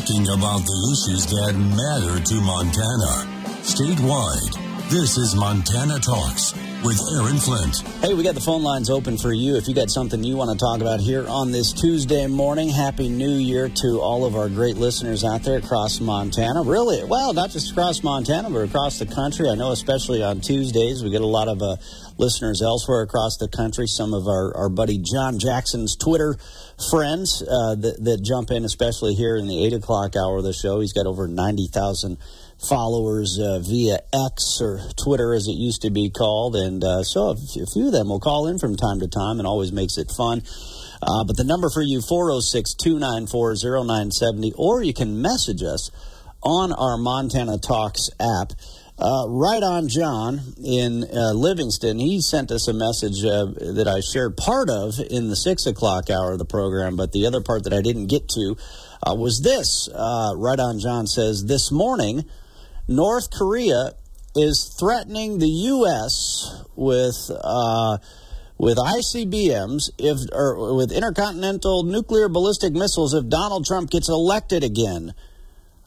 talking about the issues that matter to Montana. Statewide, this is Montana Talks with Aaron Flint. Hey, we got the phone lines open for you. If you got something you want to talk about here on this Tuesday morning, Happy New Year to all of our great listeners out there across Montana. Really, well, not just across Montana, but across the country. I know, especially on Tuesdays, we get a lot of uh, listeners elsewhere across the country. Some of our, our buddy John Jackson's Twitter friends uh, that, that jump in, especially here in the 8 o'clock hour of the show. He's got over 90,000 followers uh, via X or Twitter, as it used to be called. And uh, so a, few of them will call in from time to time and always makes it fun. Uh, but the number for you, 406 294 0970, or you can message us on our Montana Talks app. Uh, right on John in uh, Livingston, he sent us a message uh, that I shared part of in the six o'clock hour of the program, but the other part that I didn't get to uh, was this. Uh, right on John says, This morning, North Korea is threatening the U.S. with uh, with ICBMs if or with intercontinental nuclear ballistic missiles if Donald Trump gets elected again.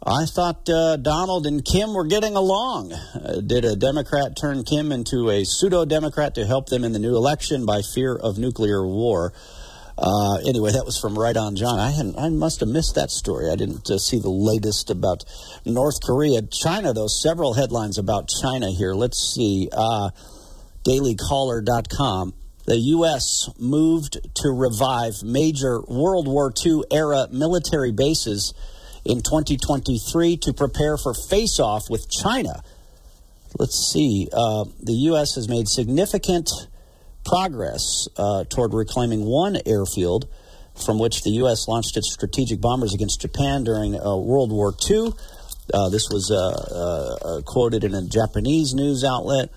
I thought uh, Donald and Kim were getting along. Uh, did a Democrat turn Kim into a pseudo Democrat to help them in the new election by fear of nuclear war? Uh, anyway, that was from Right On John. I hadn't, I must have missed that story. I didn't uh, see the latest about North Korea. China, though, several headlines about China here. Let's see. Uh, DailyCaller.com. The U.S. moved to revive major World War II era military bases in 2023 to prepare for face off with China. Let's see. Uh, the U.S. has made significant progress uh, toward reclaiming one airfield from which the U.S. launched its strategic bombers against Japan during uh, World War II. Uh, this was uh, uh, quoted in a Japanese news outlet.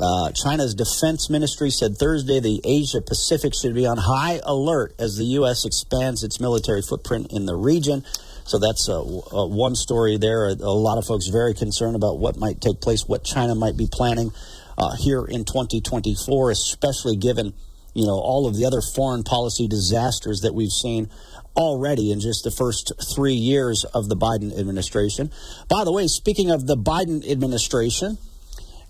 Uh, China's defense ministry said Thursday the Asia Pacific should be on high alert as the U.S. expands its military footprint in the region. So that's one story there. A, lot of folks very concerned about what might take place, what China might be planning uh, here in 2024, especially given you know all of the other foreign policy disasters that we've seen already in just the first three years of the Biden administration. By the way, speaking of the Biden administration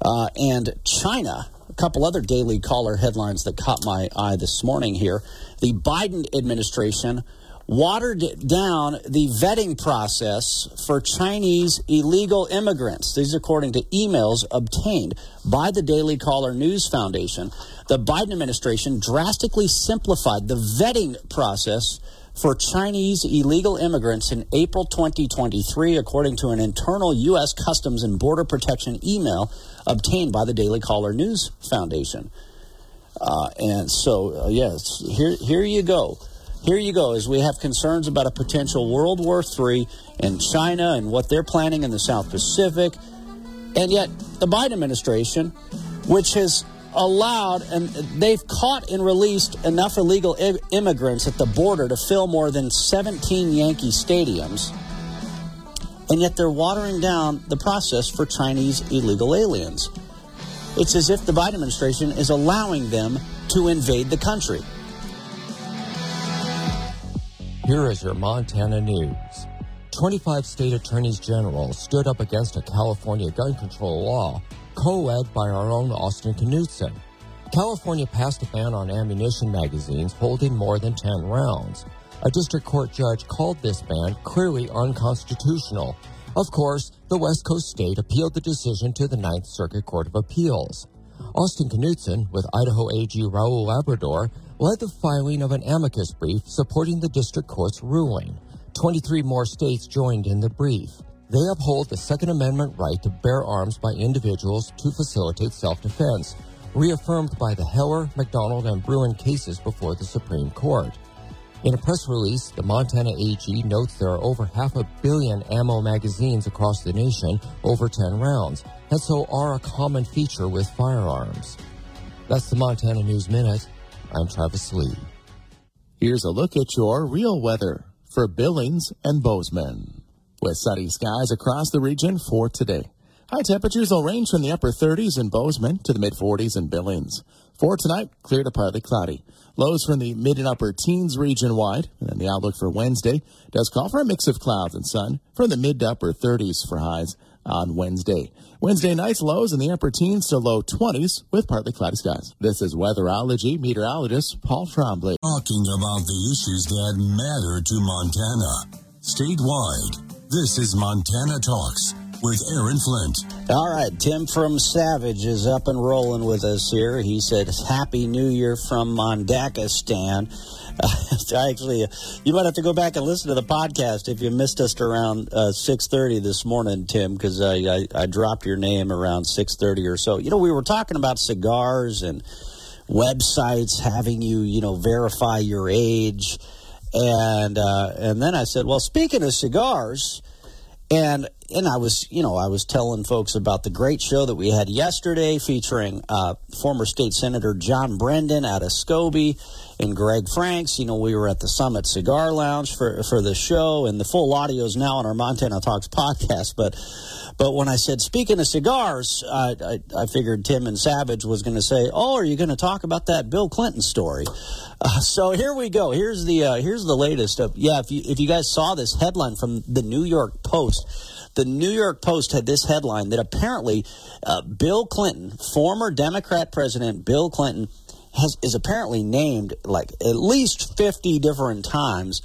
uh, and China, a couple other Daily Caller headlines that caught my eye this morning here. The Biden administration watered down the vetting process for Chinese illegal immigrants. These according to emails obtained by the Daily Caller News Foundation. The Biden administration drastically simplified the vetting process for Chinese illegal immigrants in April 2023, according to an internal U.S. Customs and Border Protection email obtained by the Daily Caller News Foundation. Uh, and so, uh, yes, here, here you go here you go, as we have concerns about a potential World War III in China and what they're planning in the South Pacific. And yet, the Biden administration, which has allowed and they've caught and released enough illegal immigrants at the border to fill more than 17 Yankee stadiums. And yet they're watering down the process for Chinese illegal aliens. It's as if the Biden administration is allowing them to invade the country. Here is your Montana news. 25 state attorneys general stood up against a California gun control law co-ed by our own Austin Knudsen. California passed a ban on ammunition magazines holding more than 10 rounds. A district court judge called this ban clearly unconstitutional. Of course, the West Coast state appealed the decision to the Ninth Circuit Court of Appeals. Austin Knudsen, with Idaho AG Raul Labrador, led the filing of an amicus brief supporting the district court's ruling. 23 more states joined in the brief. They uphold the Second Amendment right to bear arms by individuals to facilitate self-defense, reaffirmed by the Heller, McDonald, and Bruen cases before the Supreme Court. In a press release, the Montana AG notes there are over half a billion ammo magazines across the nation, over 10 rounds, and so are a common feature with firearms. That's the Montana News Minute. I'm Travis Lee. Here's a look at your real weather for Billings and Bozeman. With sunny skies across the region for today. High temperatures will range from the upper 30s in Bozeman to the mid 40s in Billings. For tonight, clear to partly cloudy. Lows from the mid and upper teens region wide. And then the outlook for Wednesday does call for a mix of clouds and sun from the mid to upper 30s for highs on Wednesday. Wednesday night's lows in the upper teens to low 20s with partly cloudy skies. This is weatherology meteorologist Paul Trombley. Talking about the issues that matter to Montana. Statewide, this is Montana Talks with Aaron Flint. All right, Tim from Savage is up and rolling with us here. He said, Happy New Year from Mondakistan. Uh, actually, you might have to go back and listen to the podcast if you missed us around uh, 6.30 this morning, Tim, because I, I, I dropped your name around 6.30 or so. You know, we were talking about cigars and websites having you, you know, verify your age. And, uh, and then I said, well, speaking of cigars, and and I was, you know, I was telling folks about the great show that we had yesterday featuring uh, former state senator John Brenden out of Scobey and Greg Franks. You know, we were at the Summit Cigar Lounge for for the show, and the full audio is now on our Montana Talks podcast. But but when I said speaking of cigars, I, I, I figured Tim and Savage was going to say, "Oh, are you going to talk about that Bill Clinton story?" Uh, so here we go. Here's the uh, here's the latest. Of, yeah, if you if you guys saw this headline from the New York Post the New York Post had this headline that apparently uh, Bill Clinton, former Democrat president Bill Clinton, has is apparently named like at least 50 different times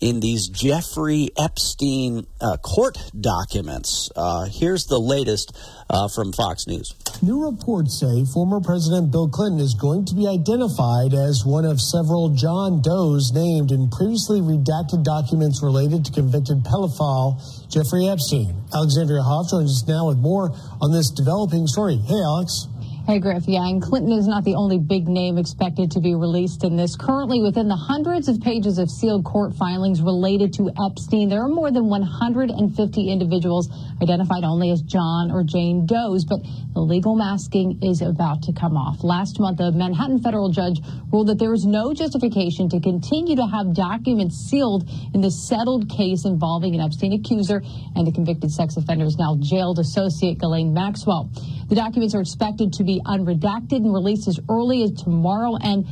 in these Jeffrey Epstein uh, court documents. Uh, here's the latest uh, from Fox News. New reports say former President Bill Clinton is going to be identified as one of several John Does named in previously redacted documents related to convicted pedophile Jeffrey Epstein. Alexandria Hoff joins us now with more on this developing story. Hey, Alex. Hey, Griff. Yeah, and Clinton is not the only big name expected to be released in this. Currently, within the hundreds of pages of sealed court filings related to Epstein, there are more than 150 individuals identified only as John or Jane Does, but the legal masking is about to come off. Last month, a Manhattan federal judge ruled that there is no justification to continue to have documents sealed in the settled case involving an Epstein accuser and the convicted sex offender is now jailed associate Ghislaine Maxwell. The documents are expected to be unredacted and released as early as tomorrow. And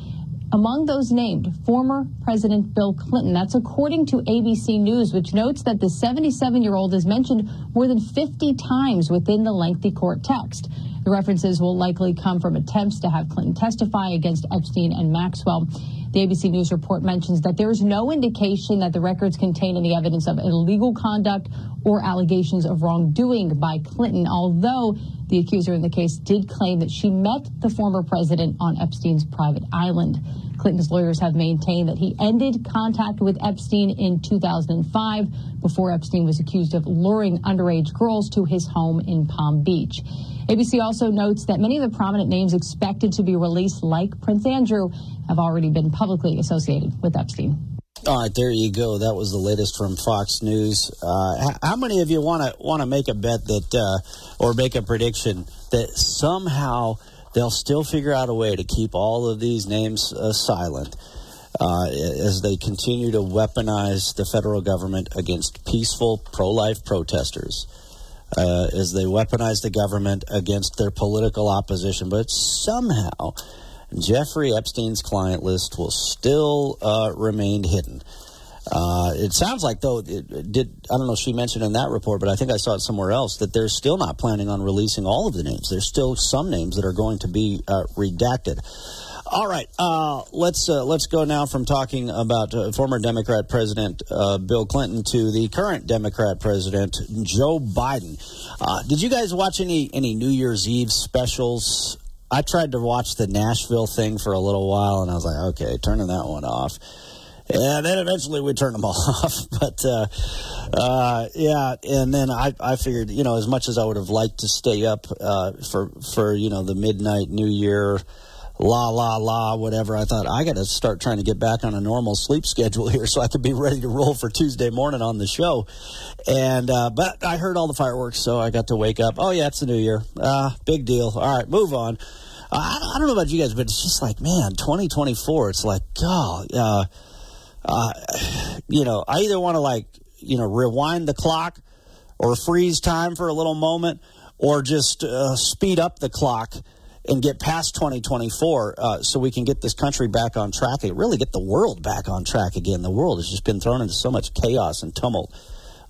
among those named, former President Bill Clinton. That's according to ABC News, which notes that the 77 year old is mentioned more than 50 times within the lengthy court text. The references will likely come from attempts to have Clinton testify against Epstein and Maxwell. The ABC News report mentions that there is no indication that the records contain any evidence of illegal conduct or allegations of wrongdoing by Clinton, although the accuser in the case did claim that she met the former president on Epstein's private island. Clinton's lawyers have maintained that he ended contact with Epstein in 2005 before Epstein was accused of luring underage girls to his home in Palm Beach. ABC also notes that many of the prominent names expected to be released, like Prince Andrew, have already been publicly associated with Epstein. All right, there you go. That was the latest from Fox News. Uh, how many of you want to want to make a bet that, uh, or make a prediction that somehow they'll still figure out a way to keep all of these names uh, silent uh, as they continue to weaponize the federal government against peaceful pro-life protesters? Uh, as they weaponize the government against their political opposition, but somehow Jeffrey Epstein's client list will still uh, remain hidden. Uh, it sounds like, though, it did. I don't know if she mentioned in that report, but I think I saw it somewhere else that they're still not planning on releasing all of the names. There's still some names that are going to be uh, redacted. All right, uh, let's uh, let's go now from talking about uh, former Democrat President uh, Bill Clinton to the current Democrat President Joe Biden. Uh, did you guys watch any any New Year's Eve specials? I tried to watch the Nashville thing for a little while, and I was like, okay, turning that one off. And then eventually we turned them all off. but uh, uh, yeah, and then I, I figured, you know, as much as I would have liked to stay up uh, for for you know the midnight New Year la la la whatever. I thought i got to start trying to get back on a normal sleep schedule here so i could be ready to roll for tuesday morning on the show. And uh, but i heard all the fireworks so i got to wake up. Oh yeah it's the new year. Uh, big deal. All right move on. I, I, don't know about you guys but it's just like man 2024 it's like god uh, uh, you know i either want to like you know rewind the clock or freeze time for a little moment or just uh, speed up the clock and get past 2024 uh, so we can get this country back on track and really get the world back on track again. The world has just been thrown into so much chaos and tumult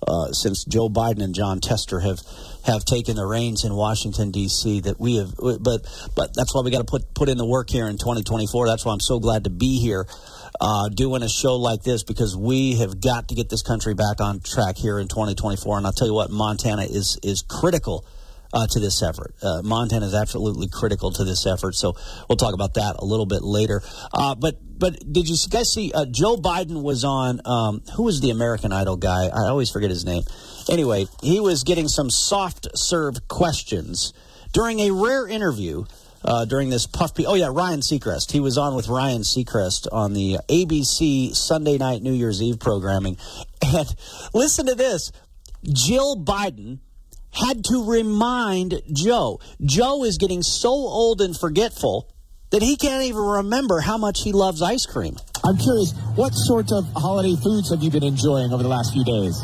uh, since Joe Biden and Jon Tester have have taken the reins in Washington D.C. That we have, but but that's why we got to put put in the work here in 2024. That's why I'm so glad to be here. Uh, doing a show like this because we have got to get this country back on track here in 2024. And I'll tell you what, Montana is is critical uh, to this effort. Uh, Montana is absolutely critical to this effort. So we'll talk about that a little bit later. Uh, but but did you guys see uh, Joe Biden was on? Um, who was the American Idol guy? I always forget his name. Anyway, he was getting some soft serve questions during a rare interview. Uh, during this puff piece, oh yeah ryan seacrest he was on with ryan seacrest on the abc sunday night new year's eve programming and listen to this jill biden had to remind Joe. Joe is getting so old and forgetful that he can't even remember how much he loves ice cream. I'm curious, what sort of holiday foods have you been enjoying over the last few days?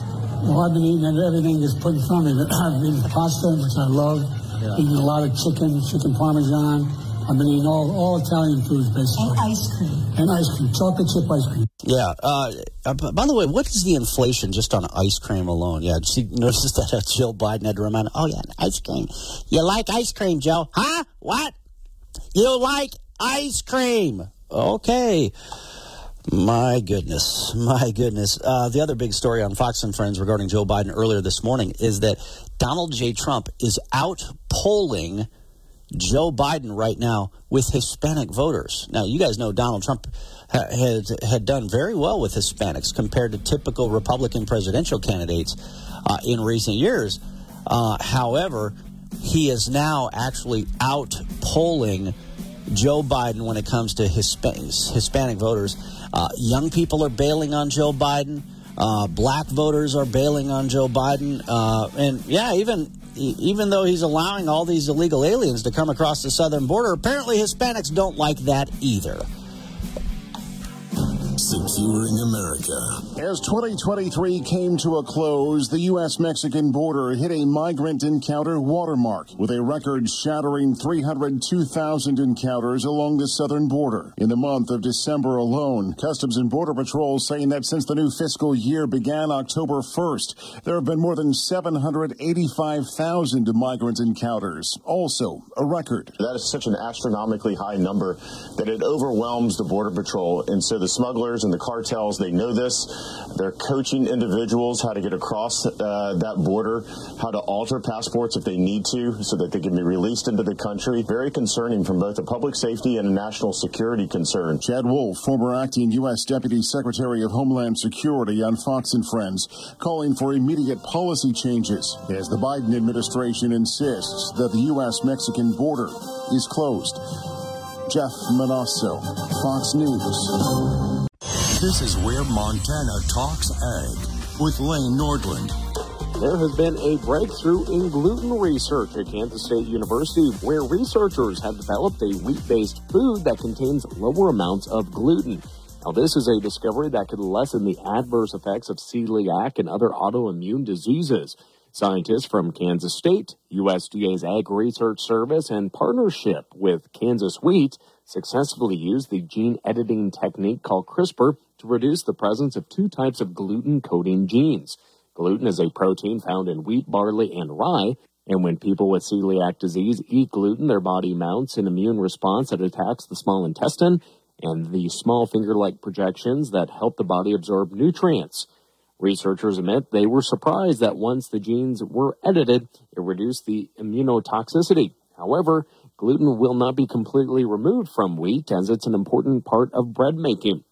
Well, I've been eating everything that's put in front of me. I've been eating pasta, which I love, yeah. eating a lot of chicken, chicken parmesan, I've been eating all, all Italian foods, basically. And ice cream. And ice cream, chocolate chip ice cream. Yeah. Uh, uh by the way, what is the inflation just on ice cream alone? Yeah, did you notice that uh, Jill Biden had to remind, her, oh, yeah, ice cream. You like ice cream, Joe? Huh? What? You like ice cream. Okay. My goodness, my goodness. Uh, the other big story on Fox and Friends regarding Joe Biden earlier this morning is that Donald J. Trump is out polling – Joe Biden right now with Hispanic voters. Now, you guys know Donald Trump ha- had, had done very well with Hispanics compared to typical Republican presidential candidates uh, in recent years. Uh, however, he is now actually out polling Joe Biden when it comes to Hisp- Hispanic voters. Uh, young people are bailing on Joe Biden. Uh, black voters are bailing on Joe Biden. Uh, and yeah, even even though he's allowing all these illegal aliens to come across the southern border, apparently Hispanics don't like that either. Securing America. As 2023 came to a close, the U.S. Mexican border hit a migrant encounter watermark with a record shattering 302,000 encounters along the southern border. In the month of December alone, Customs and Border Patrol saying that since the new fiscal year began October 1st, there have been more than 785,000 migrant encounters. Also, a record. That is such an astronomically high number that it overwhelms the Border Patrol. And so the smugglers smugglers and the cartels, they know this. They're coaching individuals how to get across uh, that border, how to alter passports if they need to so that they can be released into the country. Very concerning from both a public safety and a national security concern. Chad Wolf, former acting U.S. Deputy Secretary of Homeland Security on Fox and Friends, calling for immediate policy changes as the Biden administration insists that the U.S. Mexican border is closed. Jeff Monosso, Fox News. This is where Montana talks ag with Lane Nordlund. There has been a breakthrough in gluten research at Kansas State University, where researchers have developed a wheat based food that contains lower amounts of gluten. Now, this is a discovery that could lessen the adverse effects of celiac and other autoimmune diseases. Scientists from Kansas State, USDA's Ag Research Service, and partnership with Kansas Wheat successfully used the gene editing technique called CRISPR to reduce the presence of two types of gluten coding genes. Gluten is a protein found in wheat, barley, and rye, and when people with celiac disease eat gluten, their body mounts an immune response that attacks the small intestine and the small finger like projections that help the body absorb nutrients. Researchers admit they were surprised that once the genes were edited, it reduced the immunotoxicity. However, gluten will not be completely removed from wheat as it's an important part of bread making.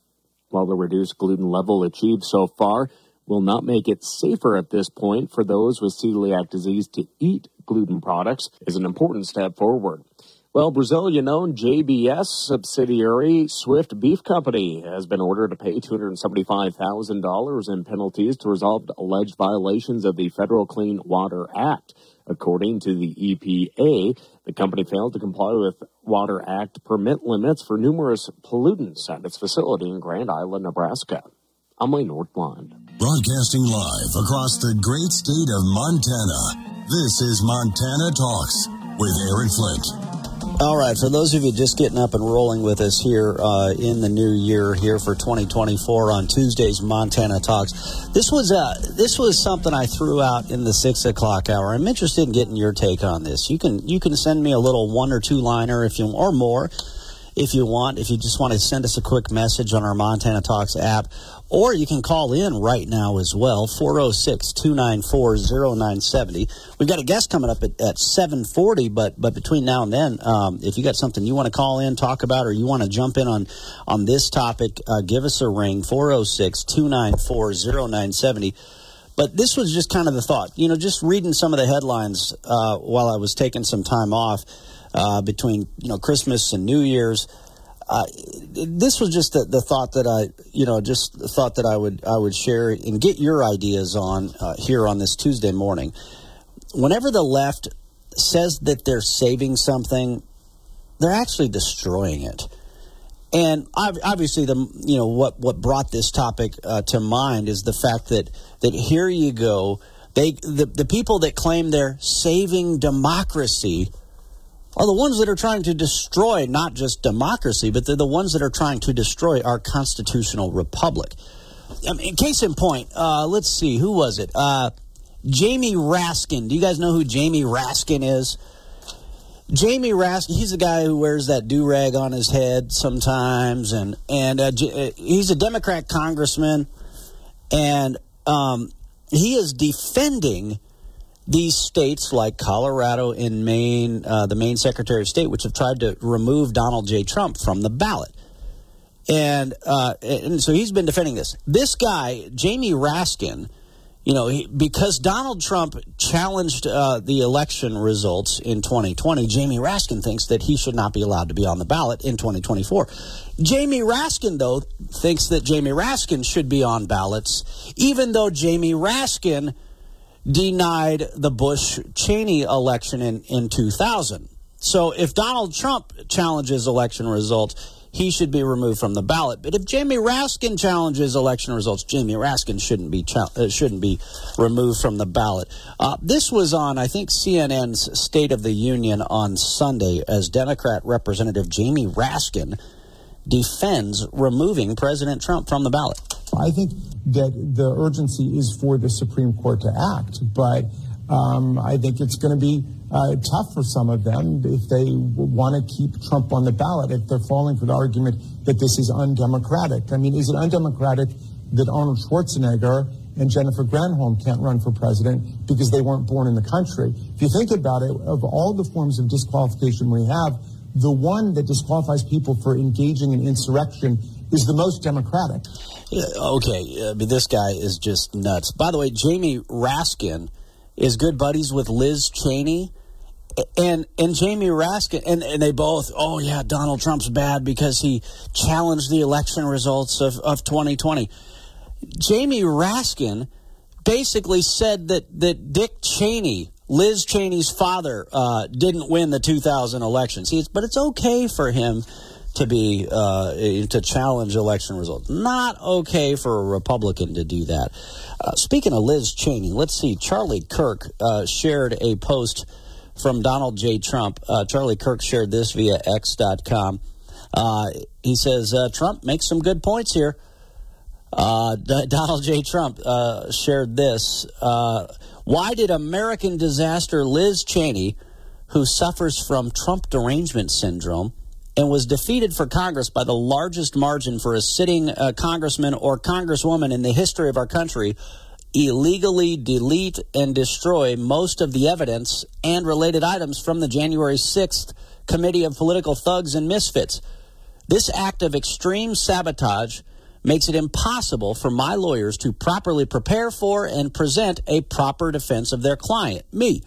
While the reduced gluten level achieved so far will not make it safer at this point for those with celiac disease to eat gluten products, is an important step forward. Well, Brazilian owned JBS subsidiary Swift Beef Company has been ordered to pay $275,000 in penalties to resolve alleged violations of the Federal Clean Water Act. According to the EPA, the company failed to comply with Water Act permit limits for numerous pollutants at its facility in Grand Island, Nebraska. I'm Nordlund. Broadcasting live across the great state of Montana. This is Montana Talks with Aaron Flint. All right, for those of you just getting up and rolling with us here uh, in the new year here for 2024 on Tuesdays Montana Talks, this was uh, this was something I threw out in the six o'clock hour. I'm interested in getting your take on this. You can you can send me a little one or two liner if you or more if you want. If you just want to send us a quick message on our Montana Talks app, or you can call in right now as well, 406 294 0970. We've got a guest coming up at, at 740, but, but between now and then, um, if you got something you want to call in, talk about, or you want to jump in on, on this topic, uh, give us a ring, 406 294 0970. But this was just kind of the thought. You know, just reading some of the headlines uh, while I was taking some time off uh, between, you know, Christmas and New Year's this was just the, the, thought that I, you know, just thought that I would I would share and get your ideas on uh, here on this Tuesday morning. Whenever the left says that they're saving something, they're actually destroying it. And obviously, the you know what what brought this topic uh, to mind is the fact that that here you go, they the the people that claim they're saving democracy are the ones that are trying to destroy not just democracy, but they're the ones that are trying to destroy our constitutional republic. Um, in case in point, uh, let's see, who was it? Uh, Jamie Raskin. Do you guys know who Jamie Raskin is? Jamie Raskin, he's the guy who wears that do rag on his head sometimes, and and uh, uh, he's a Democrat congressman, and um, he is defending these states like Colorado and Maine, uh, the Maine Secretary of State, which have tried to remove Donald J. Trump from the ballot. And, uh, and so he's been defending this. This guy, Jamie Raskin, you know, he, because Donald Trump challenged uh, the election results in 2020, Jamie Raskin thinks that he should not be allowed to be on the ballot in 2024. Jamie Raskin, though, thinks that Jamie Raskin should be on ballots, even though Jamie Raskin denied the Bush Cheney election in, in 2000. So if Donald Trump challenges election results, he should be removed from the ballot. But if Jamie Raskin challenges election results, Jamie Raskin shouldn't be uh, shouldn't be removed from the ballot. Uh, this was on, I think, CNN's State of the Union on Sunday as Democrat Representative Jamie Raskin defends removing President Trump from the ballot. I think that the urgency is for the Supreme Court to act, but um, I think it's going to be uh, tough for some of them if they want to keep Trump on the ballot, if they're falling for the argument that this is undemocratic. I mean, is it undemocratic that Arnold Schwarzenegger and Jennifer Granholm can't run for president because they weren't born in the country? If you think about it, of all the forms of disqualification we have, the one that disqualifies people for engaging in insurrection is the most democratic. Okay, uh, this guy is just nuts. By the way, Jamie Raskin is good buddies with Liz Cheney. And and Jamie Raskin and, and they both oh yeah Donald Trump's bad because he challenged the election results of, of 2020. Jamie Raskin basically said that that Dick Cheney, Liz Cheney's father, uh, didn't win the 2000 elections. He's, but it's okay for him to be uh, to challenge election results. Not okay for a Republican to do that. Uh, speaking of Liz Cheney, let's see. Charlie Kirk uh, shared a post from Donald J. Trump. Uh, Charlie Kirk shared this via X.com. Uh, he says uh, Trump makes some good points here. Donald J. Trump shared this. why did American disaster Liz Cheney, who suffers from Trump derangement syndrome, and was defeated for Congress by the largest margin for a sitting uh, congressman or congresswoman in the history of our country illegally delete and destroy most of the evidence and related items from the January 6th Committee of Political Thugs and Misfits. This act of extreme sabotage makes it impossible for my lawyers to properly prepare for and present a proper defense of their client, me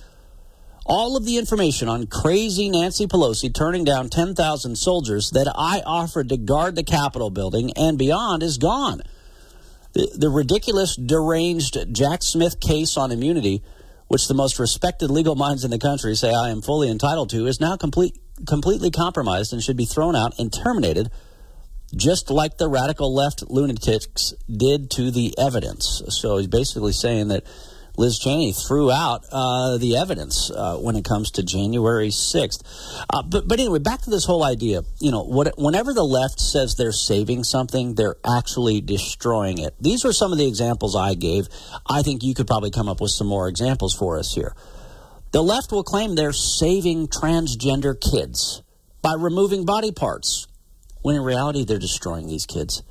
all of the information on crazy Nancy Pelosi turning down 10,000 soldiers that I offered to guard the Capitol building and beyond is gone. The, the, ridiculous, deranged Jack Smith case on immunity, which the most respected legal minds in the country say I am fully entitled to, is now complete, completely compromised and should be thrown out and terminated, just like the radical left lunatics did to the evidence. So he's basically saying that Liz Cheney threw out uh, the evidence uh, when it comes to January 6th. Uh, but, but anyway, back to this whole idea. You know, what, whenever the left says they're saving something, they're actually destroying it. These were some of the examples I gave. I think you could probably come up with some more examples for us here. The left will claim they're saving transgender kids by removing body parts, when in reality, they're destroying these kids.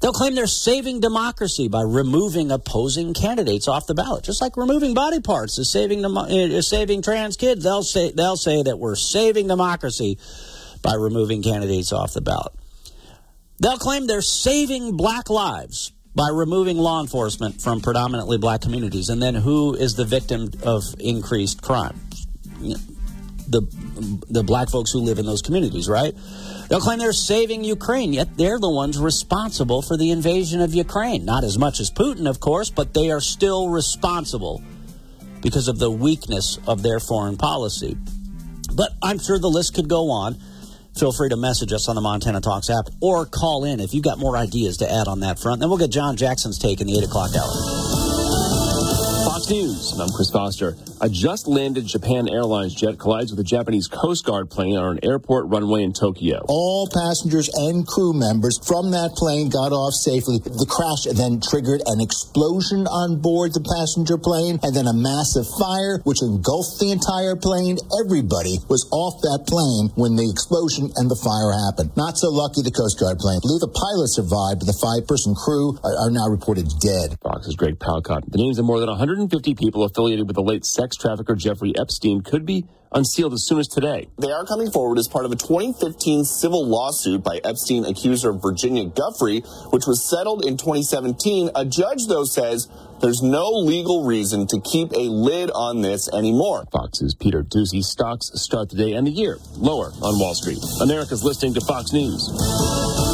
They'll claim they're saving democracy by removing opposing candidates off the ballot, just like removing body parts is saving is saving trans kids. They'll say they'll say that we're saving democracy by removing candidates off the ballot. They'll claim they're saving black lives by removing law enforcement from predominantly black communities. And then who is the victim of increased crime? The the black folks who live in those communities, right? They'll claim they're saving Ukraine, yet they're the ones responsible for the invasion of Ukraine. Not as much as Putin, of course, but they are still responsible because of the weakness of their foreign policy. But I'm sure the list could go on. Feel free to message us on the Montana Talks app or call in if you've got more ideas to add on that front. Then we'll get John Jackson's take in the 8 o'clock hour. Fox News. I'm Chris Foster. A just landed Japan Airlines jet collides with a Japanese Coast Guard plane on an airport runway in Tokyo. All passengers and crew members from that plane got off safely. The crash then triggered an explosion on board the passenger plane and then a massive fire which engulfed the entire plane. Everybody was off that plane when the explosion and the fire happened. Not so lucky the Coast Guard plane. I believe the pilot survived, but the five person crew are, are now reported dead. Fox's Greg Palkot. The names of more than 150 people affiliated with the late sex trafficker Jeffrey Epstein could be unsealed as soon as today. They are coming forward as part of a 2015 civil lawsuit by Epstein accuser Virginia Giuffre, which was settled in 2017. A judge, though, says there's no legal reason to keep a lid on this anymore. Fox's Peter Doocy stocks start the day and the year lower on Wall Street. America's listening to Fox News.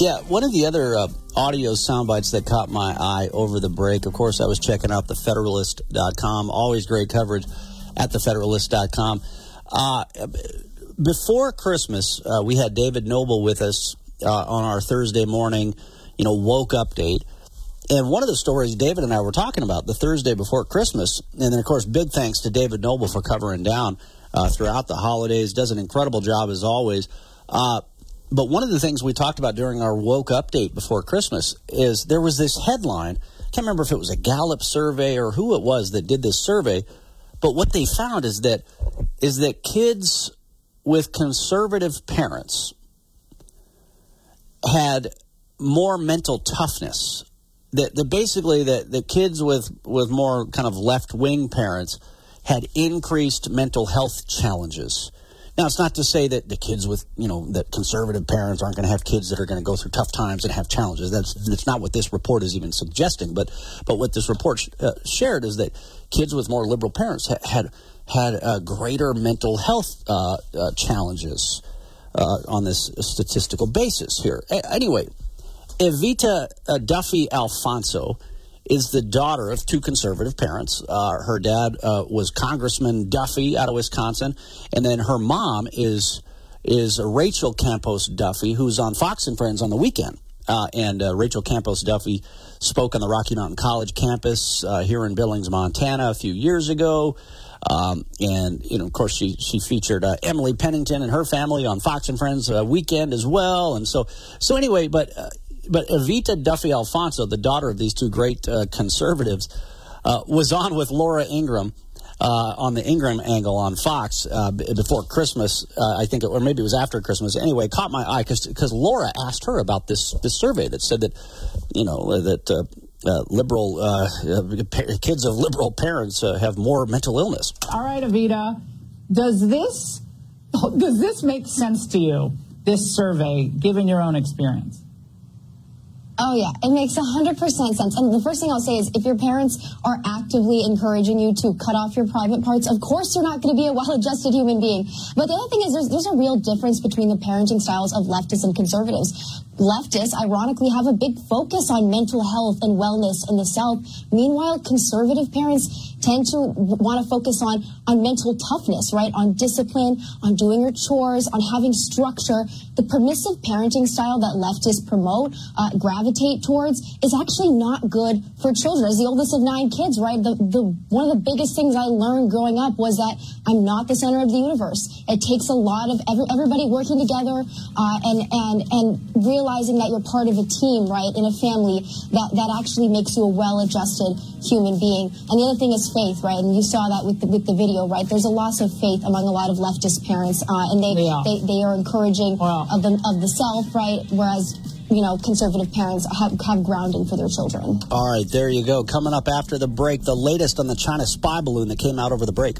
Yeah, one of the other uh, audio sound bites that caught my eye over the break, of course, I was checking out thefederalist.com. Always great coverage at thefederalist.com. Uh, before Christmas, uh, we had David Noble with us uh, on our Thursday morning, you know, woke update. And one of the stories David and I were talking about the Thursday before Christmas, and then, of course, big thanks to David Noble for covering down uh, throughout the holidays. Does an incredible job as always. But one of the things we talked about during our woke update before Christmas is there was this headline. I can't remember if it was a Gallup survey or who it was that did this survey, but what they found is that is that kids with conservative parents had more mental toughness. That, that basically that the kids with with more kind of left wing parents had increased mental health challenges now, it's not to say that the kids with, you know, that conservative parents aren't going to have kids that are going to go through tough times and have challenges. That's, that's not what this report is even suggesting. But, but what this report sh- uh, shared is that kids with more liberal parents ha- had had uh, greater mental health uh, uh challenges uh, on this statistical basis here. A- anyway, Evita uh, Duffy Alfonso is the daughter of two conservative parents. Uh, her dad uh, was Congressman Duffy out of Wisconsin, and then her mom is is Rachel Campos Duffy, who's on Fox and Friends on the weekend. Uh, and uh, Rachel Campos Duffy spoke on the Rocky Mountain College campus uh, here in Billings, Montana, a few years ago. Um, and you know, of course, she she featured uh, Emily Pennington and her family on Fox and Friends weekend as well. And so, so anyway, but but Evita Duffy Alfonso, the daughter of these two great uh, conservatives, uh, was on with Laura Ingraham. Uh, on the Ingraham angle on Fox uh, before Christmas, uh, I think, it, or maybe it was after Christmas. Anyway, caught my eye because Laura asked her about this this survey that said that you know that uh, liberal kids of liberal parents have more mental illness. All right, Evita, does this does this make sense to you? This survey, given your own experience? Oh, yeah. It makes 100% sense. And the first thing I'll say is if your parents are actively encouraging you to cut off your private parts, of course you're not going to be a well adjusted human being. But the other thing is there's, there's a real difference between the parenting styles of leftists and conservatives. Leftists, ironically, have a big focus on mental health and wellness in the South. Meanwhile, conservative parents tend to want to focus on, on mental toughness, right? On discipline, on doing your chores, on having structure. The permissive parenting style that leftists promote, uh, gravitate towards, is actually not good for children. As the oldest of nine kids, right? The, the, one of the biggest things I learned growing up was that I'm not the center of the universe. It takes a lot of every, everybody working together uh, and, and, and realizing that you're part of a team, right? In a family that, that actually makes you a well-adjusted human being. And the other thing is faith, right? And you saw that with the, with the video, right? There's a loss of faith among a lot of leftist parents, uh, and they, yeah. they they are encouraging wow. of the of the self, right? Whereas you know, conservative parents have, have grounding for their children. All right, there you go. Coming up after the break, the latest on the China spy balloon that came out over the break.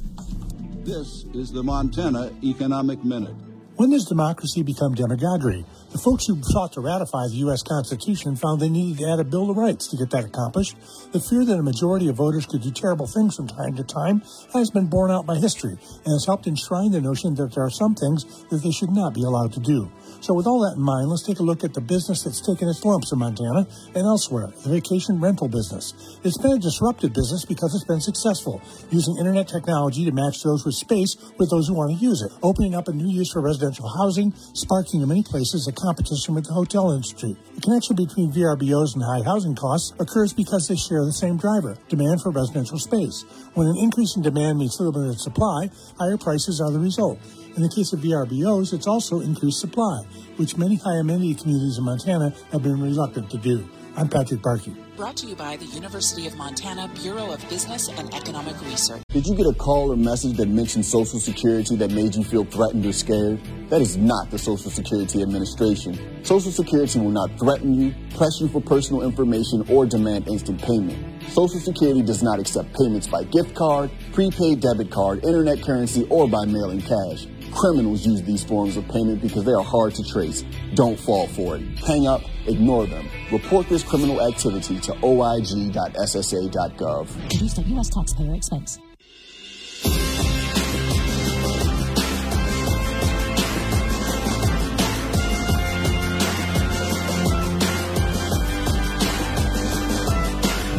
This is the Montana Economic Minute. When does democracy become demagoguery? The folks who sought to ratify the U.S. Constitution found they needed to add a Bill of Rights to get that accomplished. The fear that a majority of voters could do terrible things from time to time has been borne out by history and has helped enshrine the notion that there are some things that they should not be allowed to do. So, with all that in mind, let's take a look at the business that's taken its lumps in Montana and elsewhere the vacation rental business. It's been a disruptive business because it's been successful, using internet technology to match those with space with those who want to use it, opening up a new use for residential housing, sparking in many places a competition with the hotel industry. The connection between VRBOs and high housing costs occurs because they share the same driver, demand for residential space. When an increase in demand meets limited supply, higher prices are the result. In the case of VRBOs, it's also increased supply, which many high amenity communities in Montana have been reluctant to do. I'm Patrick Barkey. Brought to you by the University of Montana Bureau of Business and Economic Research. Did you get a call or message that mentioned Social Security that made you feel threatened or scared? That is not the Social Security Administration. Social Security will not threaten you, press you for personal information, or demand instant payment. Social Security does not accept payments by gift card, prepaid debit card, internet currency, or by mailing cash. Criminals use these forms of payment because they are hard to trace. Don't fall for it. Hang up, ignore them. Report this criminal activity to oig.ssa.gov. Produced at U.S. taxpayer expense.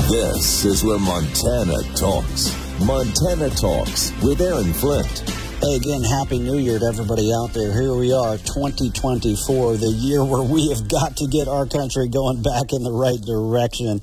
This is where Montana talks. Montana Talks with Aaron Flint. Hey, again, Happy New Year to everybody out there. Here we are, 2024, the year where we have got to get our country going back in the right direction.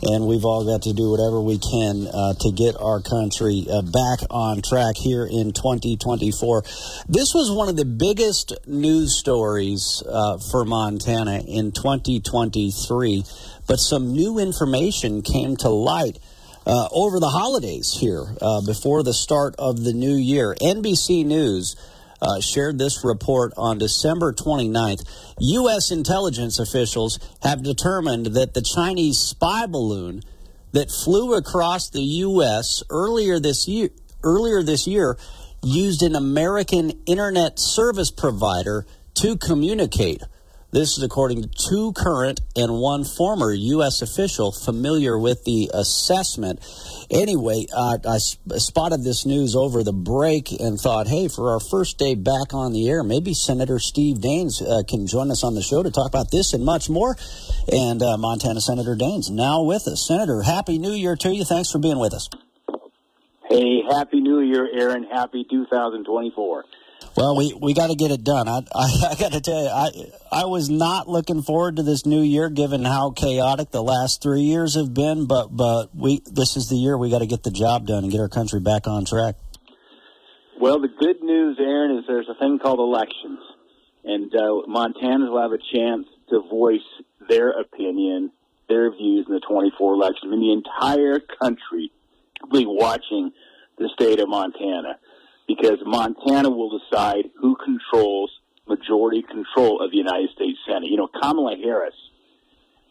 And we've all got to do whatever we can uh, to get our country uh, back on track here in 2024. This was one of the biggest news stories uh, for Montana in 2023, but some new information came to light uh, over the holidays here uh, before the start of the new year. NBC News uh, shared this report on December 29th. U.S. intelligence officials have determined that the Chinese spy balloon that flew across the U.S. earlier this year earlier this year used an American internet service provider to communicate this is according to two current and one former U.S. official familiar with the assessment. Anyway, uh, I spotted this news over the break and thought, hey, for our first day back on the air, maybe Senator Steve Daines uh, can join us on the show to talk about this and much more. And uh, Montana Senator Daines now with us. Senator, Happy New Year to you. Thanks for being with us. Hey, Happy New Year, Aaron. Happy 2024. Well, we, we got to get it done. I, I, I got to tell you, I I was not looking forward to this new year, given how chaotic the last three years have been. But but we this is the year we got to get the job done and get our country back on track. Well, the good news, Aaron, is there's a thing called elections, and uh, Montanans will have a chance to voice their opinion, their views in the 24 election. I mean, the entire country will be watching the state of Montana because Montana will decide who controls majority control of the United States Senate. You know, Kamala Harris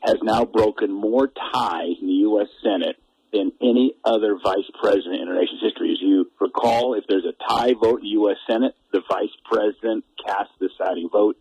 has now broken more ties in the U.S. Senate than any other vice president in our nation's history. As you recall, if there's a tie vote in the U.S. Senate, the vice president casts the deciding vote.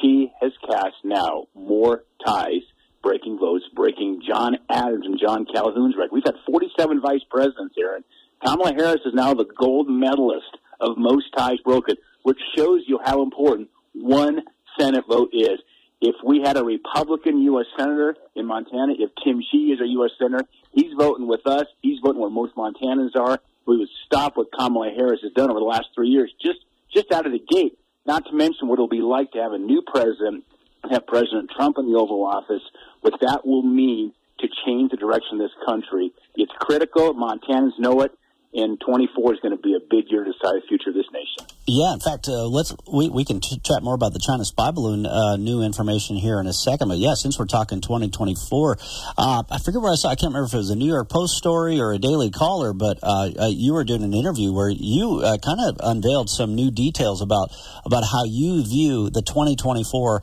She has cast now more ties, breaking votes, breaking John Adams and John Calhoun's record. We've had 47 vice presidents, Aaron. Kamala Harris is now the gold medalist of most ties broken, which shows you how important one Senate vote is. If we had a Republican U.S. Senator in Montana, if Tim Sheehy is a U.S. Senator, he's voting with us. He's voting where most Montanans are. We would stop what Kamala Harris has done over the last three years, just just out of the gate. Not to mention what it'll be like to have a new president, have President Trump in the Oval Office. What that will mean to change the direction of this country. It's critical. Montanans know it and 24 is going to be a big year to decide the future of this nation. Yeah, in fact, uh, let's we, we can ch- chat more about the China spy balloon uh, new information here in a second. But yeah, since we're talking 2024, uh, I forget where I saw. I can't remember if it was a New York Post story or a Daily Caller, but uh, uh, you were doing an interview where you uh, kind of unveiled some new details about about how you view the 2024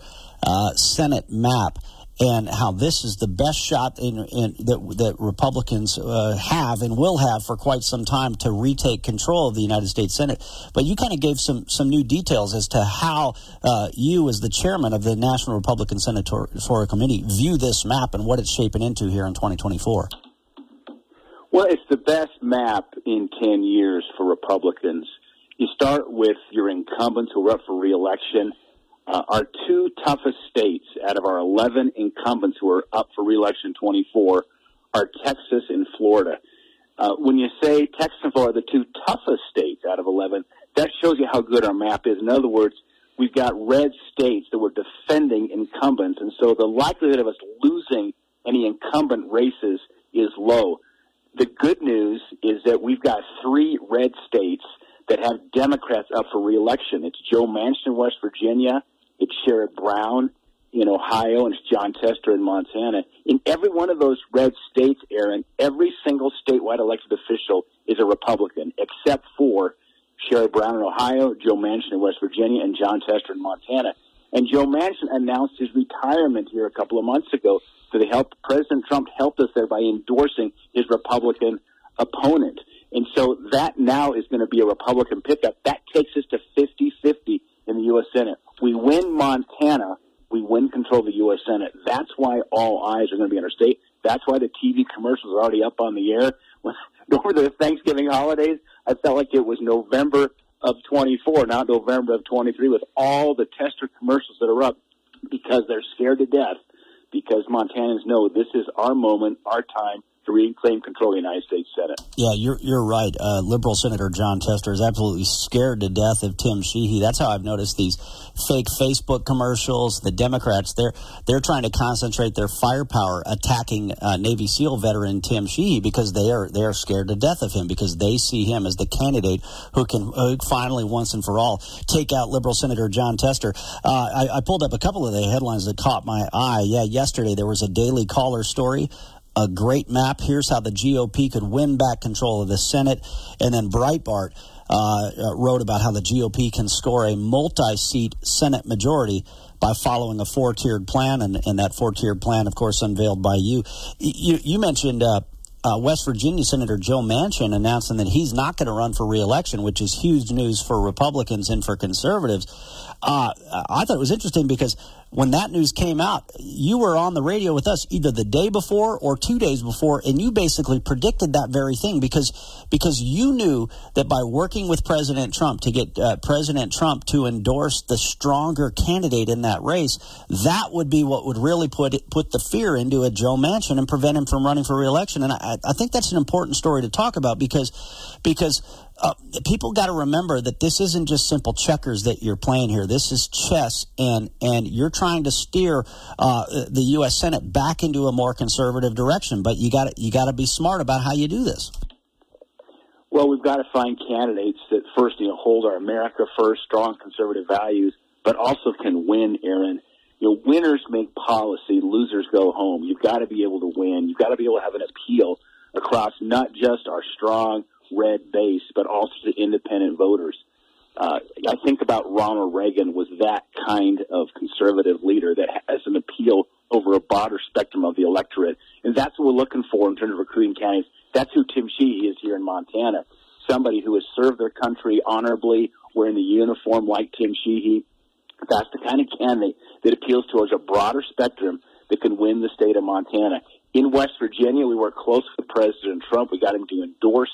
Senate map and how this is the best shot in, in, that, that Republicans uh, have and will have for quite some time to retake control of the United States Senate. But you kind of gave some some new details as to how uh, you, as the chairman of the National Republican Senatorial Committee, view this map and what it's shaping into here in 2024. Well, it's the best map in 10 years for Republicans. You start with your incumbents who are up for reelection uh, our two toughest states out of our 11 incumbents who are up for reelection 24 are Texas and Florida. Uh, when you say Texas and Florida are the two toughest states out of 11, that shows you how good our map is. In other words, we've got red states that were defending incumbents, and so the likelihood of us losing any incumbent races is low. The good news is that we've got three red states that have Democrats up for reelection. It's Joe Manchin in West Virginia, it's Sherrod Brown in Ohio, and it's Jon Tester in Montana. In every one of those red states, Aaron, every single statewide elected official is a Republican, except for Sherrod Brown in Ohio, Joe Manchin in West Virginia, and Jon Tester in Montana. And Joe Manchin announced his retirement here a couple of months ago. So they helped President Trump helped us there by endorsing his Republican opponent. And so that now is going to be a Republican pickup. That takes us to 50-50 in the U.S. Senate. We win Montana, we win control of the U.S. Senate. That's why all eyes are going to be on our state. That's why the TV commercials are already up on the air. Over the Thanksgiving holidays, I felt like it was November of 24, not November of 23, with all the Tester commercials that are up because they're scared to death because Montanans know this is our moment, our time to reclaim control of the United States Senate. Yeah, you're you're right. Uh, Liberal Senator Jon Tester is absolutely scared to death of Tim Sheehy. That's how I've noticed these fake Facebook commercials. The Democrats they're they're trying to concentrate their firepower attacking uh, Navy SEAL veteran Tim Sheehy because they are they are scared to death of him because they see him as the candidate who can uh, finally once and for all take out Liberal Senator Jon Tester. Uh, I, I pulled up a couple of the headlines that caught my eye. Yeah, yesterday there was a Daily Caller story a great map. Here's how the GOP could win back control of the Senate. And then Breitbart uh, uh wrote about how the GOP can score a multi seat Senate majority by following a four tiered plan. And, and that four tiered plan, of course, unveiled by you. You, you mentioned. Uh, uh, West Virginia Senator Joe Manchin announcing that he's not going to run for reelection, which is huge news for Republicans and for conservatives. Uh, I thought it was interesting because when that news came out, you were on the radio with us either the day before or two days before, and you basically predicted that very thing because because you knew that by working with President Trump to get uh, President Trump to endorse the stronger candidate in that race, that would be what would really put it, put the fear into a Joe Manchin and prevent him from running for reelection. And I, I think that's an important story to talk about because because uh, people got to remember that this isn't just simple checkers that you're playing here. This is chess, and and you're trying to steer uh, the U.S. Senate back into a more conservative direction. But you got you got to be smart about how you do this. Well, we've got to find candidates that first, you know, hold our America first, strong conservative values, but also can win, Aaron. You know, winners make policy, losers go home. You've got to be able to win. You've got to be able to have an appeal across not just our strong red base, but also to independent voters. Uh, I think about Ronald Reagan was that kind of conservative leader that has an appeal over a broader spectrum of the electorate, and that's what we're looking for in terms of recruiting candidates. That's who Tim Sheehy is here in Montana. Somebody who has served their country honorably, wearing the uniform like Tim Sheehy. That's the kind of candidate that appeals towards a broader spectrum that can win the state of Montana. In West Virginia, we worked close with President Trump. We got him to endorse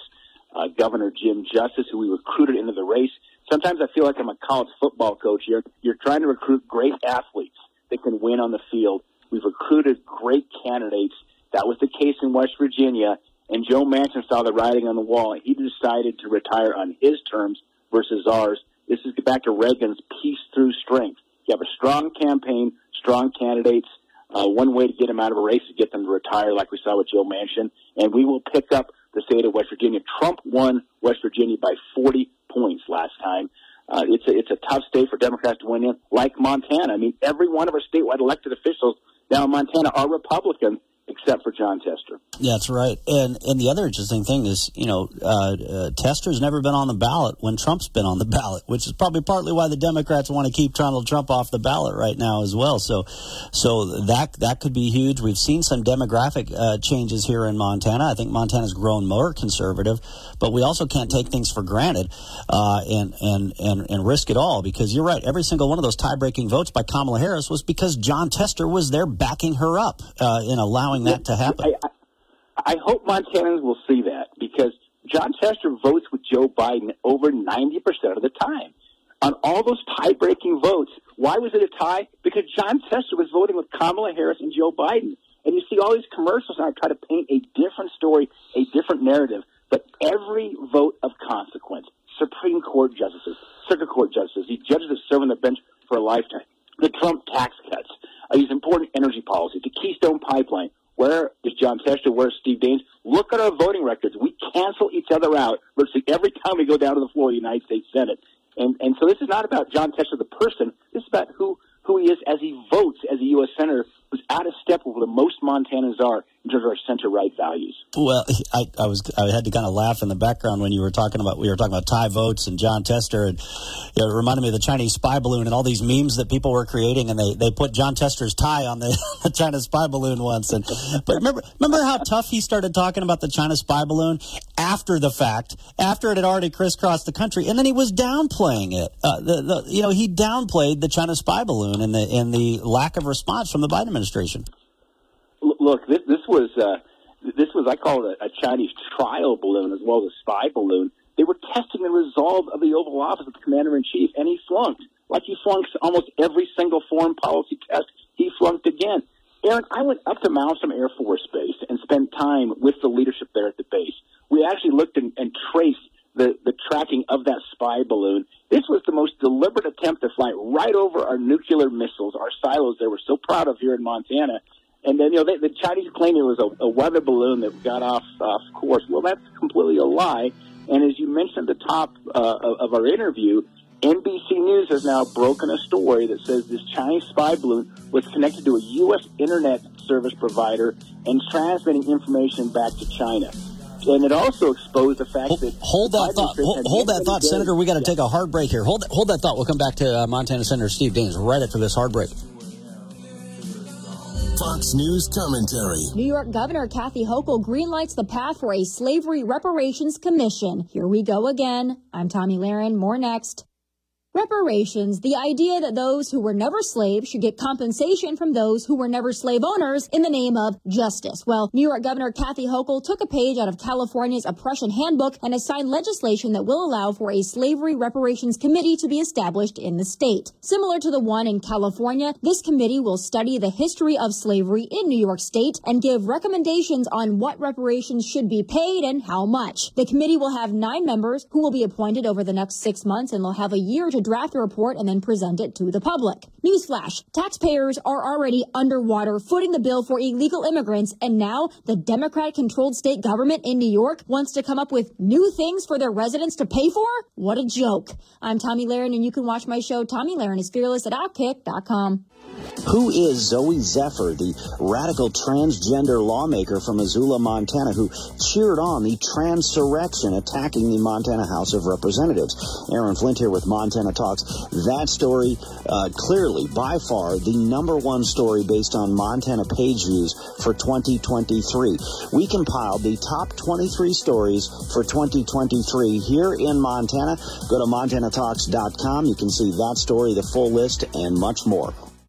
uh, Governor Jim Justice, who we recruited into the race. Sometimes I feel like I'm a college football coach here. You're trying to recruit great athletes. that can win on the field. We've recruited great candidates. That was the case in West Virginia, and Joe Manchin saw the writing on the wall. He decided to retire on his terms versus ours. This is back to Reagan's peace through strength. You have a strong campaign, strong candidates. Uh, one way to get them out of a race is get them to retire, like we saw with Joe Manchin, and we will pick up the state of West Virginia. Trump won West Virginia by 40 points last time. Uh, it's a, it's a tough state for Democrats to win in, like Montana. I mean, every one of our statewide elected officials now in Montana are Republicans, except for Jon Tester. That's right. And and the other interesting thing is, you know, uh, uh, Tester's never been on the ballot when Trump's been on the ballot, which is probably partly why the Democrats want to keep Donald Trump off the ballot right now as well. So, so that that could be huge. We've seen some demographic uh, changes here in Montana. I think Montana's grown more conservative, but we also can't take things for granted uh, and, and and and risk it all because you're right. Every single one of those tie-breaking votes by Kamala Harris was because Jon Tester was there backing her up uh, in allowing that to happen. I, I, hope Montanans will see that because Jon Tester votes with Joe Biden over 90% of the time. On all those tie breaking votes, why was it a tie? Because Jon Tester was voting with Kamala Harris and Joe Biden. And you see all these commercials now try to paint a different story, a different narrative. But every vote of consequence, Supreme Court justices, Circuit Court justices, these judges that serve on the bench for a lifetime, the Trump tax cuts, uh, these important energy policies, the Keystone Pipeline, where is Jon Tester? Where is Steve Daines? Look at our voting records. We cancel each other out virtually every time we go down to the floor of the United States Senate. And and so this is not about Jon Tester the person. This is about who who he is as he votes as a U.S. senator who's out of step with what most Montanans are terms of our center right values. Well, I, I was I had to kind of laugh in the background when you were talking about we were talking about tie votes and Jon Tester, and you know, it reminded me of the Chinese spy balloon and all these memes that people were creating, and they, they put Jon Tester's tie on the, the China spy balloon once. And but remember remember how tough he started talking about the China spy balloon after the fact, after it had already crisscrossed the country, and then he was downplaying it. Uh, the, the you know he downplayed the China spy balloon and the and the lack of response from the Biden administration. Look, this, this was uh, this was I call it a, a Chinese trial balloon as well as a spy balloon. They were testing the resolve of the Oval Office of the Commander in Chief, and he flunked. Like he flunked almost every single foreign policy test, he flunked again. Aaron, I went up to Malmstrom Air Force Base and spent time with the leadership there at the base. We actually looked and, and traced the, the tracking of that spy balloon. This was the most deliberate attempt to fly right over our nuclear missiles, our silos that we're so proud of here in Montana. And then, you know, they, the Chinese claim it was a, a weather balloon that got off off course. Well, that's completely a lie. And as you mentioned at the top uh, of, of our interview, NBC News has now broken a story that says this Chinese spy balloon was connected to a U.S. internet service provider and transmitting information back to China. And it also exposed the fact hold, that hold that thought. Hold, hold that thought, Senator. We got to yeah. take a hard break here. Hold hold that thought. We'll come back to uh, Montana Senator Steve Daines right after this hard break. Fox News commentary. New York Governor Kathy Hochul greenlights the path for a slavery reparations commission. Here we go again. I'm Tomi Lahren. More next. Reparations, the idea that those who were never slaves should get compensation from those who were never slave owners in the name of justice. Well, New York Governor Kathy Hochul took a page out of California's oppression handbook and has signed legislation that will allow for a slavery reparations committee to be established in the state. Similar to the one in California, this committee will study the history of slavery in New York State and give recommendations on what reparations should be paid and how much. The committee will have nine members who will be appointed over the next six months and they'll have a year to draft the report and then present it to the public. Newsflash, taxpayers are already underwater footing the bill for illegal immigrants, and now the Democrat controlled state government in New York wants to come up with new things for their residents to pay for? What a joke. I'm Tomi Lahren, and you can watch my show, Tomi Lahren is Fearless at Outkick.com. Who is Zooey Zephyr, the radical transgender lawmaker from Missoula, Montana, who cheered on the transurrection attacking the Montana House of Representatives? Aaron Flint here with Montana Talks. That story, uh, clearly, by far, the number one story based on Montana page views for 2023. We compiled the top 23 stories for 2023 here in Montana. Go to montanatalks.com. You can see that story, the full list, and much more.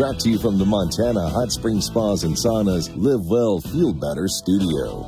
Brought to you from the Montana Hot Spring Spas and Saunas Live Well, Feel Better studio.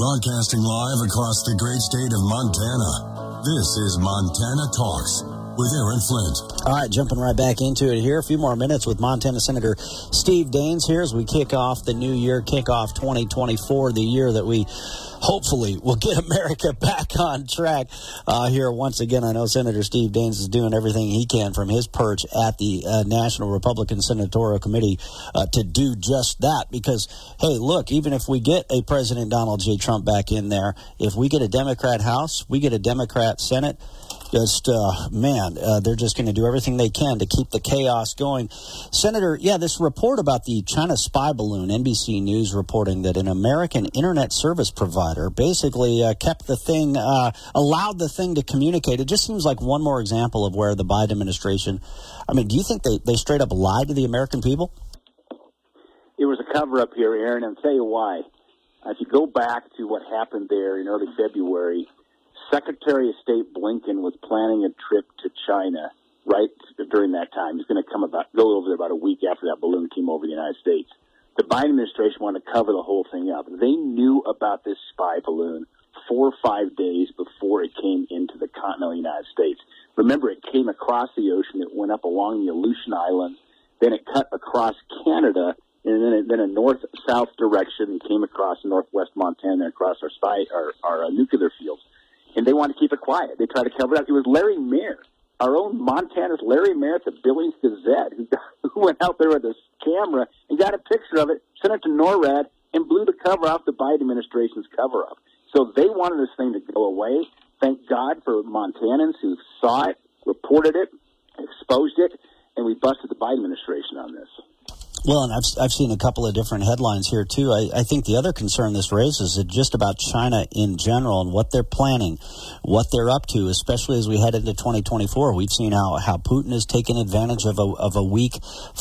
Broadcasting live across the great state of Montana. This is Montana Talks with Aaron Flint. All right, jumping right back into it here. A few more minutes with Montana Senator Steve Daines here as we kick off the new year, kick off 2024, the year that we hopefully will get America back on track uh, here once again. I know Senator Steve Daines is doing everything he can from his perch at the uh, National Republican Senatorial Committee uh, to do just that. Because, hey, look, even if we get a President Donald J. Trump back in there, if we get a Democrat House, we get a Democrat Senate just uh, man, uh, they're just going to do everything they can to keep the chaos going. Senator, yeah, this report about the China spy balloon, NBC News reporting that an American internet service provider basically uh, kept the thing, uh, allowed the thing to communicate. It just seems like one more example of where the Biden administration. I mean, do you think they, they straight up lied to the American people? It was a cover up here, Aaron, and I'll tell you why. If you go back to what happened there in early February, Secretary of State Blinken was planning a trip to China right during that time. He's going to come about go over there about a week after that balloon came over the United States. The Biden administration wanted to cover the whole thing up. They knew about this spy balloon four or five days before it came into the continental United States. Remember, it came across the ocean. It went up along the Aleutian Islands. Then it cut across Canada, and then, it, then a north-south direction. It came across northwest Montana, and across our spy, our, our uh, nuclear fields and they want to keep it quiet. They try to cover it up. It was Larry Mayer, our own Montana's Larry Mayer at the Billings Gazette, who, who went out there with a camera and got a picture of it, sent it to NORAD, and blew the cover off the Biden administration's cover up. So they wanted this thing to go away. Thank God for Montanans who saw it, reported it, exposed it, and we busted the Biden administration on this. Well, and I've, I've seen a couple of different headlines here, too. I, I think the other concern this raises is just about China in general and what they're planning, what they're up to, especially as we head into 2024. We've seen how, how Putin has taken advantage of a, of a weak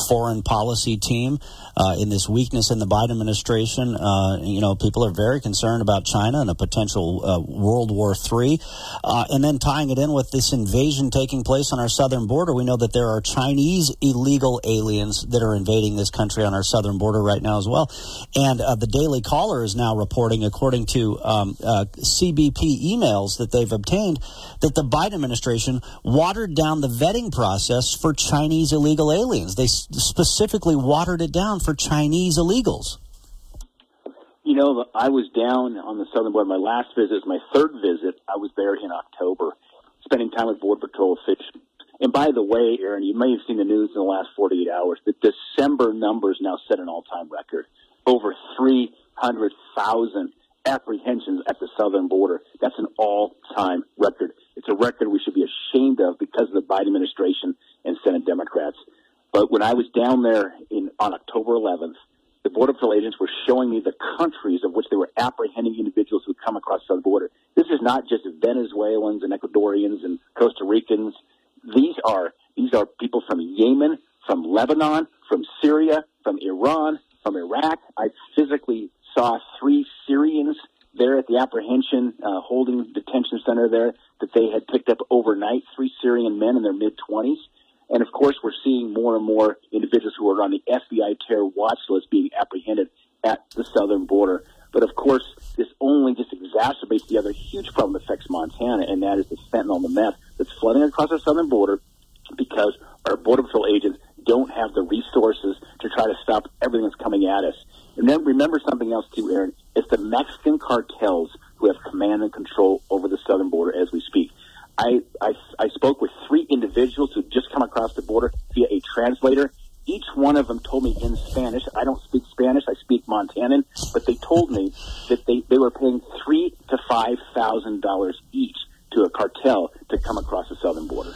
foreign policy team uh, in this weakness in the Biden administration. Uh, you know, people are very concerned about China and a potential uh, World War III. Uh, and then tying it in with this invasion taking place on our southern border, we know that there are Chinese illegal aliens that are invading this country on our southern border right now as well. And uh, the Daily Caller is now reporting, according to um, uh, CBP emails that they've obtained, that the Biden administration watered down the vetting process for Chinese illegal aliens. They specifically watered it down for Chinese illegals. You know, I was down on the southern border. My last visit my third visit. I was there in October, spending time with Border Patrol officials and by the way, Aaron, you may have seen the news in the last 48 hours. The December numbers now set an all-time record. Over 300,000 apprehensions at the southern border. That's an all-time record. It's a record we should be ashamed of because of the Biden administration and Senate Democrats. But when I was down there in, on October 11th, the Border Patrol agents were showing me the countries of which they were apprehending individuals who come across the southern border. This is not just Venezuelans and Ecuadorians and Costa Ricans these are these are people from Yemen, from Lebanon, from Syria, from Iran, from Iraq. I physically saw three Syrians there at the apprehension uh, holding detention center there that they had picked up overnight. Three Syrian men in their mid twenties. And of course, we're seeing more and more individuals who are on the FBI terror watch list being apprehended at the southern border. But of course, this only just exacerbates the other huge problem that affects Montana, and that is the fentanyl and the meth that's flooding across our southern border because our Border Patrol agents don't have the resources to try to stop everything that's coming at us. And then remember something else too, Aaron. It's the Mexican cartels who have command and control over the southern border as we speak. I, I, I spoke with three individuals who just come across the border via a translator, each one of them told me in Spanish. I don't speak Spanish. I speak Montanan, but they told me that they, they were paying three to five thousand dollars each to a cartel to come across the southern border.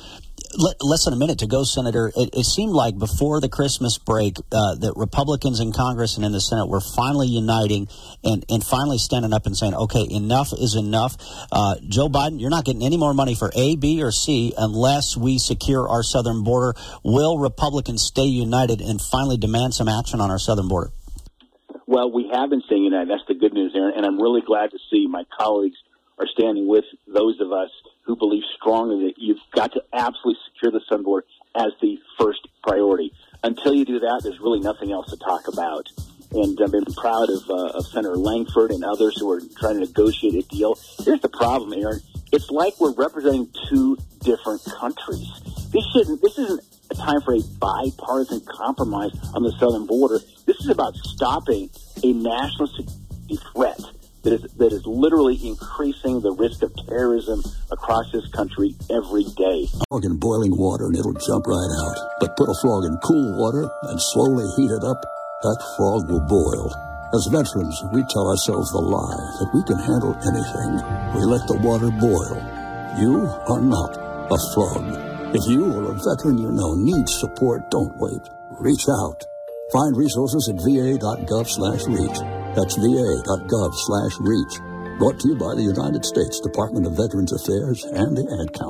Less than a minute to go, Senator. It, it seemed like before the Christmas break uh, that Republicans in Congress and in the Senate were finally uniting and, and finally standing up and saying, okay, enough is enough. Uh, Joe Biden, you're not getting any more money for A, B, or C unless we secure our southern border. Will Republicans stay united and finally demand some action on our southern border? Well, we have been staying united. That's the good news, Aaron. And I'm really glad to see my colleagues are standing with those of us who believe strongly that you've got to absolutely secure the southern border as the first priority. Until you do that, there's really nothing else to talk about. And I've been proud of, uh, of Senator Lankford and others who are trying to negotiate a deal. Here's the problem, Aaron. It's like we're representing two different countries. This shouldn't. This isn't a time for a bipartisan compromise on the southern border. This is about stopping a national security threat that is, that is literally increasing the risk of terrorism across this country every day. Frog in boiling water and it'll jump right out. But put a frog in cool water and slowly heat it up, that frog will boil. As veterans, we tell ourselves the lie that we can handle anything. We let the water boil. You are not a frog. If you or a veteran you know needs support, don't wait. Reach out. Find resources at va.gov slash reach. That's va.gov slash reach. Brought to you by the United States Department of Veterans Affairs and the Ad Council.